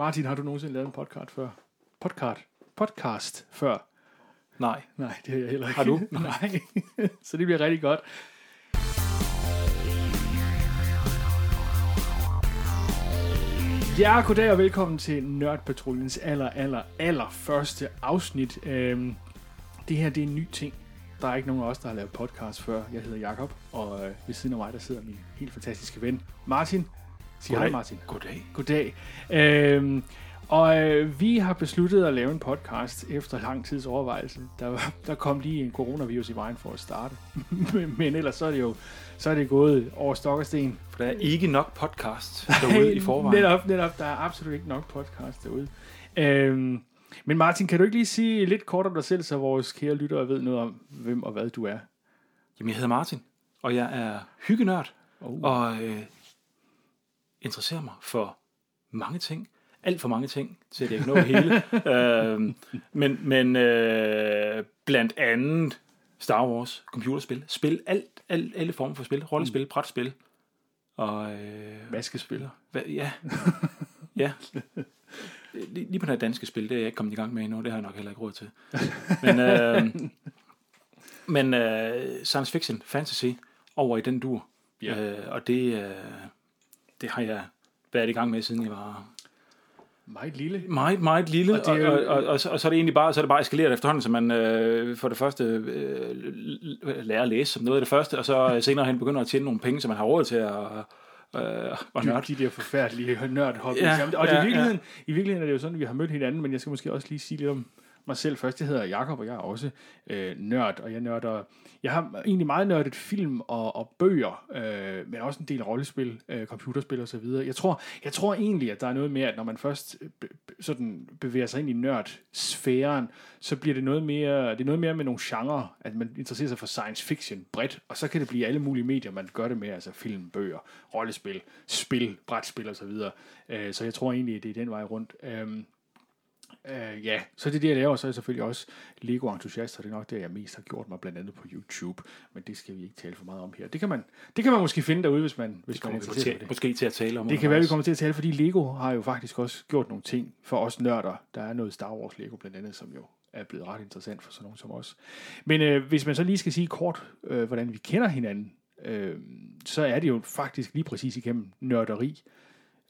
Martin, har du nogensinde lavet en podcast før? Podcast? Podcast før? Nej. Nej, det har jeg heller ikke. Har du? Nej. Så det bliver rigtig godt. Ja, goddag og velkommen til Nørdpatruljens aller, aller, aller første afsnit. Øhm, det her, det er en ny ting. Der er ikke nogen af os, der har lavet podcast før. Jeg hedder Jakob og øh, ved siden af mig, der sidder min helt fantastiske ven, Martin. Sig hej, Martin. Goddag. Goddag. Øhm, og øh, vi har besluttet at lave en podcast efter lang tids overvejelse. Der, der kom lige en coronavirus i vejen for at starte. men, men ellers så er det jo så er det gået over stok og sten. For der er ikke nok podcast derude i forvejen. Netop, netop. Der er absolut ikke nok podcast derude. Øhm, men Martin, kan du ikke lige sige lidt kort om dig selv, så vores kære lyttere ved noget om, hvem og hvad du er? Jamen, jeg hedder Martin, og jeg er hyggenørd, Oh. og øh, interesserer mig for mange ting. Alt for mange ting, til at jeg ikke nå det hele. øh, men men øh, blandt andet Star Wars, computerspil, spil, alt, alt, alle former for spil, rollespil, brætspil, og øh, Vaskespiller. Hvad, ja. ja. Lige, lige på her danske spil, det er jeg ikke kommet i gang med endnu, det har jeg nok heller ikke råd til. Men, øh, men øh, science fiction, fantasy, over i den dur. Ja. Øh, og det, øh, det har jeg været i gang med, siden jeg var Meget lille. meget, meget lille, Og og, det og, og, og, og, så, og så er det egentlig bare, så er det bare eskaleret efterhånden, så man øh, for det første øh, lærer at læse som noget af det første, og så øh, senere hen begynder at tjene nogle penge, så man har råd til at, øh, at nørde. de, de der forfærdelige nørdhobbies. Ja, Ja, og ja, i, virkeligheden, i virkeligheden er det jo sådan, at vi har mødt hinanden, men jeg skal måske også lige sige lidt om mig selv først. Jeg hedder Jakob og jeg er også øh, nørd, og jeg nørder... Jeg har egentlig meget nørdet film og, og bøger, øh, men også en del rollespil, øh, computerspil og så videre. Jeg tror, jeg tror egentlig, at der er noget med, at når man først øh, sådan bevæger sig ind i nørdsfæren, så bliver det noget mere, det er noget mere med nogle genrer, at man interesserer sig for science fiction bredt, og så kan det blive alle mulige medier, man gør det med, altså film, bøger, rollespil, spil, brætspil og så videre. Øh, så jeg tror egentlig, det er den vej rundt. Øhm, Øh, ja, så det er jeg laver. Så er jeg selvfølgelig også Lego-entusiast, og det er nok det, jeg mest har gjort mig, blandt andet på YouTube. Men det skal vi ikke tale for meget om her. Det kan man, det kan man måske finde derude, hvis man, hvis Det man er til, det. måske til at tale om. Det kan være, vi kommer til at tale, fordi Lego har jo faktisk også gjort nogle ting for os nørder. Der er noget Star Wars Lego blandt andet, som jo er blevet ret interessant for sådan nogen som os. Men øh, hvis man så lige skal sige kort, øh, hvordan vi kender hinanden, øh, så er det jo faktisk lige præcis igennem nørderi.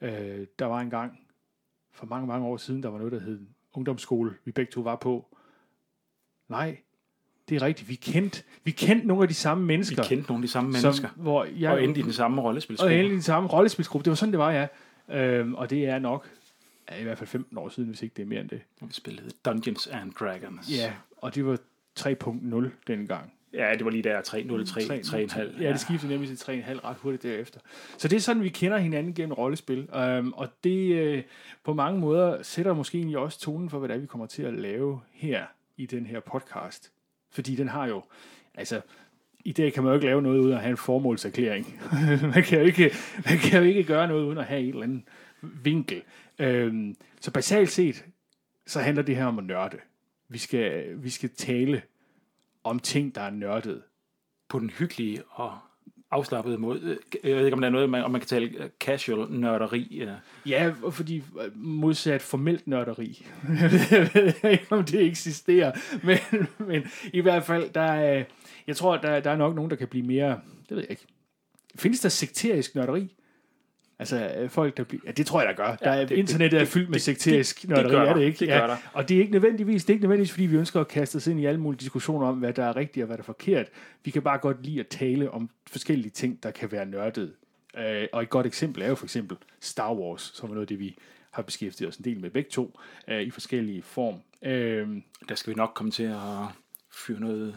Øh, der var en gang for mange, mange år siden, der var noget, der hed ungdomsskole, vi begge to var på. Nej, det er rigtigt. Vi kendte, vi kendte nogle af de samme Vi mennesker. kendte nogle af de samme mennesker, som, hvor jeg, og endte i den samme og rollespilsgruppe. endelig den samme rollespilsgruppe. Det var sådan, det var, ja. Øhm, og det er nok ja, i hvert fald 15 år siden, hvis ikke det er mere end det. Vi spillede Dungeons and Dragons. Ja, og det var 3.0 dengang. Ja, det var lige der 303, 3,5. Ja, det skiftede nemlig til 3,5 ret hurtigt derefter. Så det er sådan, vi kender hinanden gennem rollespil. Øhm, og det øh, på mange måder sætter måske egentlig også tonen for, hvad det er, vi kommer til at lave her i den her podcast. Fordi den har jo, altså, i dag kan man jo ikke lave noget uden at have en formålserklæring. man, kan jo ikke, man kan jo ikke gøre noget uden at have en eller anden vinkel. Øhm, så basalt set, så handler det her om at nørde. Vi skal, vi skal tale om ting, der er nørdet. På den hyggelige og afslappede måde. Jeg ved ikke, om der er noget, man, om man kan tale øh, casual nørderi. Øh. Ja. Ja, fordi øh, modsat formelt nørderi. jeg ved ikke, om det eksisterer. Men, men i hvert fald, der er, jeg tror, der, der er nok nogen, der kan blive mere, det ved jeg ikke. Findes der sekterisk nørderi? Altså øh, folk, der bliver... Ja, det tror jeg, der gør. Der er, det- internettet er det- fyldt med det- sekterisk det nørderi, gør er det ikke? Det gør der. Og det er ikke nødvendigvis, det er ikke nødvendigvis, fordi vi ønsker at kaste os ind i alle mulige diskussioner om, hvad der er rigtigt og hvad der er forkert. Vi kan bare godt lide at tale om forskellige ting, der kan være nørdet. Øh, og et godt eksempel er jo for eksempel Star Wars, som er noget af det, vi har beskæftiget os en del med begge to, øh, i forskellige form. Øh, Der skal vi nok komme til at fyre noget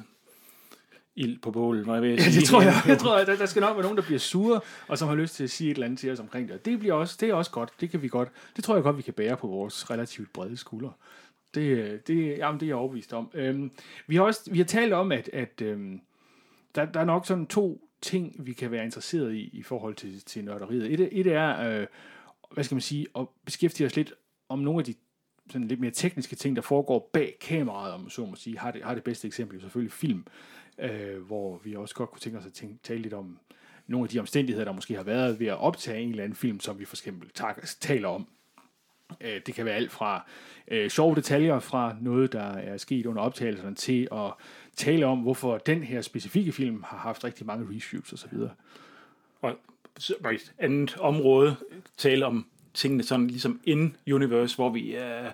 ild på bålet, hvad jeg vil Ja, sige. det tror jeg. jeg tror, at der, der skal nok være nogen, der bliver sure, og som har lyst til at sige et eller andet til os omkring det. Og det, bliver også, det er også godt. Det kan vi godt. Det tror jeg godt, vi kan bære på vores relativt brede skuldre. Det, det, jamen, det er jeg overbevist om. Øhm, vi, har også, vi har talt om, at, at øhm, der, der er nok sådan to ting, vi kan være interesseret i, i forhold til, til nørderiet. Et, et er, øh, hvad skal man sige, at beskæftige os lidt om nogle af de sådan lidt mere tekniske ting, der foregår bag kameraet, om så må sige. Har det, har det bedste eksempel selvfølgelig film, øh, hvor vi også godt kunne tænke os at tænke, tale lidt om nogle af de omstændigheder, der måske har været ved at optage en eller anden film, som vi for eksempel taler om. Øh, det kan være alt fra øh, sjove detaljer fra noget, der er sket under optagelserne, til at tale om, hvorfor den her specifikke film har haft rigtig mange reshoots osv. Og så et andet område tale om tingene sådan ligesom in-universe, hvor vi øh,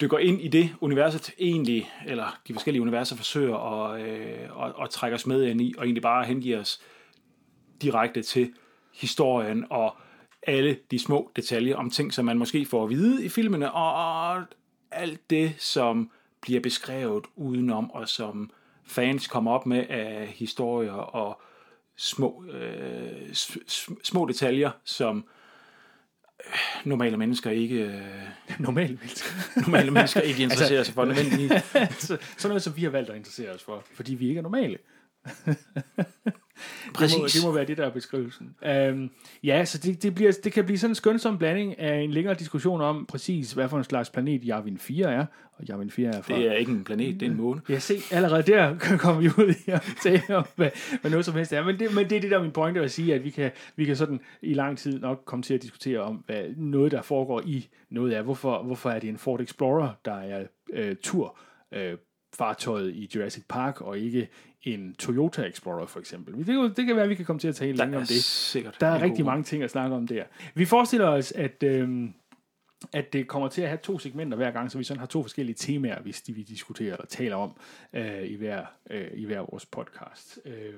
dykker ind i det universet egentlig, eller de forskellige universer forsøger at, øh, at, at trække os med ind i, og egentlig bare hengive os direkte til historien og alle de små detaljer om ting, som man måske får at vide i filmene, og alt det, som bliver beskrevet udenom, og som fans kommer op med af historier og små, øh, små detaljer, som øh, normale mennesker ikke øh, normale mennesker. normale mennesker ikke interesserer sig for nødvendigvis. så, sådan noget, som vi har valgt at interessere os for, fordi vi ikke er normale. Præcis. Det må, det må være det, der er beskrivelsen. Um, ja, så det, det, bliver, det kan blive sådan en skønsom blanding af en længere diskussion om præcis, hvad for en slags planet Jarvin 4 er. Og Jarvin 4 er fra... Det er ikke en planet, det er en måne. Ja, se, allerede der kommer vi ud i at tale om, hvad, hvad noget som helst er. Men det, men det er det, der er min pointe at sige, at vi kan, vi kan sådan i lang tid nok komme til at diskutere om, hvad noget, der foregår i noget er. Hvorfor, hvorfor er det en Ford Explorer, der er øh, tur øh, fartøjet i Jurassic Park, og ikke en Toyota Explorer for eksempel. Det, det kan være, at vi kan komme til at tale længere om det. Sikkert Der er rigtig mange ting at snakke om der. Vi forestiller os, at, øh, at det kommer til at have to segmenter hver gang, så vi sådan har to forskellige temaer, hvis de vi diskuterer eller taler om øh, i, hver, øh, i hver vores podcast. Øh,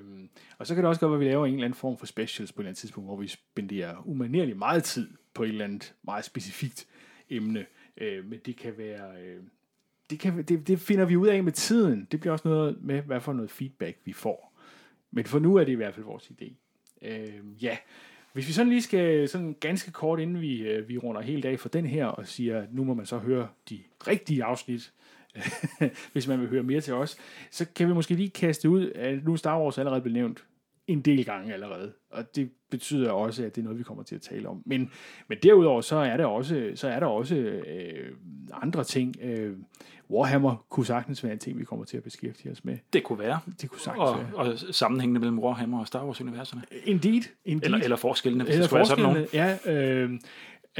og så kan det også godt være, at vi laver en eller anden form for specials på et eller andet tidspunkt, hvor vi spenderer umanerligt meget tid på et eller andet meget specifikt emne. Øh, men det kan være... Øh, det, kan, det, det finder vi ud af med tiden. Det bliver også noget med, hvad for noget feedback vi får. Men for nu er det i hvert fald vores idé. Øh, ja, hvis vi sådan lige skal sådan ganske kort, inden vi, øh, vi runder helt af for den her, og siger, at nu må man så høre de rigtige afsnit, hvis man vil høre mere til os, så kan vi måske lige kaste ud, at nu Star Wars allerede blev nævnt en del gange allerede, og det betyder også, at det er noget, vi kommer til at tale om. Men, men derudover, så er der også, så er der også øh, andre ting. Øh, Warhammer kunne sagtens være en ting, vi kommer til at beskæftige os med. Det kunne være. Det kunne sagtens Og, være. og sammenhængende mellem Warhammer og Star Wars-universerne. Indeed. indeed. Eller, eller forskellene, hvis Eller det skulle være sådan nogen. ja. Øh,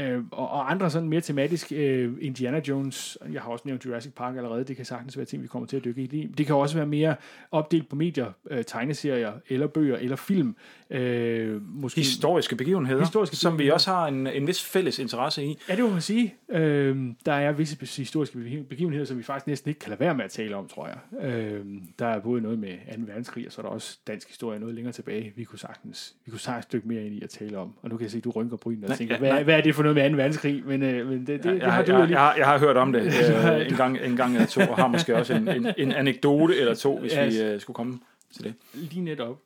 øh, og, og andre sådan mere tematisk, øh, Indiana Jones, jeg har også nævnt Jurassic Park allerede, det kan sagtens være ting, vi kommer til at dykke i. Det kan også være mere opdelt på medier, øh, tegneserier, eller bøger, eller film. Øh, måske, Historiske begivenheder, Historiske som vi også har en, en vis fælles interesse i. Ja, det må man sige. Øh, der er visse historiske begivenheder, som vi faktisk næsten ikke kan lade være med at tale om, tror jeg. Øh, der er både noget med 2. verdenskrig, og så er der også dansk historie noget længere tilbage. Vi kunne sagtens, vi kunne sagtens dykke mere ind i at tale om. Og nu kan jeg se, at du rynker brynene og Nej, tænker, ja, hvad, nej. hvad er det for noget med 2. verdenskrig? Men, øh, men det, det, Jeg, det har jeg, du jeg, lige. jeg, har, jeg har hørt om det øh, en, gang, en gang eller to, og har måske også en, en, en anekdote eller to, hvis Ja. vi øh, skulle komme til det. Lige netop.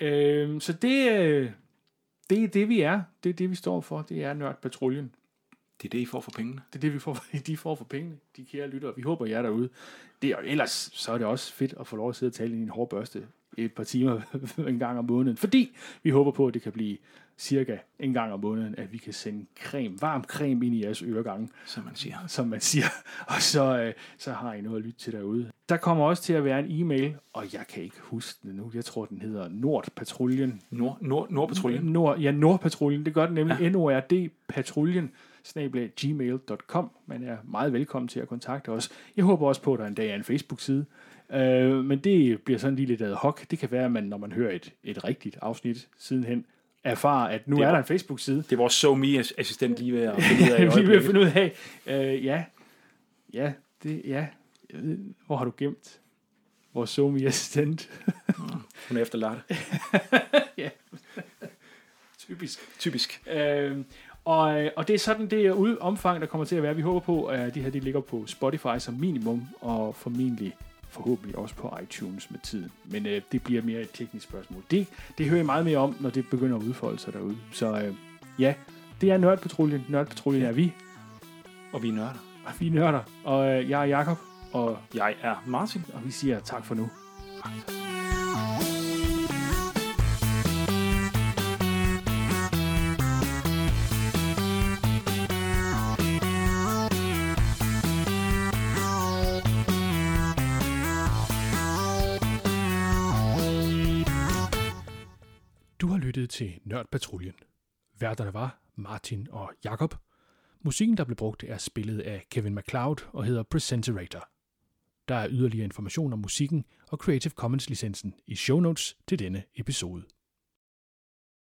Øh, så det, øh, det er det, vi er. Det er det, vi står for. Det er Nørdpatruljen. Det er det, I får for pengene. Det er det, vi får, de får for pengene, de kære lyttere. Vi håber, jer derude. Det, og ellers så er det også fedt at få lov at sidde og tale i en hård børste et par timer en gang om måneden. Fordi vi håber på, at det kan blive cirka en gang om måneden, at vi kan sende creme, varm creme ind i jeres øregange, Som man siger. som man siger. Og så, øh, så har I noget at lytte til derude. Der kommer også til at være en e-mail, og jeg kan ikke huske den nu. Jeg tror, den hedder Nordpatruljen. Nord, Nord, Nordpatruljen. Nord, ja, Nordpatruljen. Det gør den nemlig. Ja. N-O-R-D Patruljen gmail.com. Man er meget velkommen til at kontakte os. Jeg håber også på, at der en dag er en Facebook-side. Øh, men det bliver sådan lige lidt ad hoc. Det kan være, at man, når man hører et, et rigtigt afsnit sidenhen, erfarer, at nu Det er var- der en Facebook-side. Det er vores SoMe-assistent lige ved at finde ud af Vi vil øjeblikket. finde ud af, øh, ja, ja, det, ja, ved, hvor har du gemt vores Zoom-assistent? Hun er efterladt. ja, typisk. Typisk. Øh, og, og det er sådan det er omfang, der kommer til at være. Vi håber på, at det her det ligger på Spotify som minimum, og formentlig forhåbentlig også på iTunes med tiden. Men øh, det bliver mere et teknisk spørgsmål. Det, det hører jeg meget mere om, når det begynder at udfolde sig derude. Så øh, ja, det er Nørdpatruljen. Nørdpatruljen er vi, Og vi er nørder. og vi er nørder. Og øh, jeg er Jakob og, Jeg er Martin. og vi siger tak for nu. Du lyttede til Nørdpatruljen. Værterne var Martin og Jakob. Musikken, der blev brugt, er spillet af Kevin MacLeod og hedder Presenterator. Der er yderligere information om musikken og Creative Commons licensen i show notes til denne episode.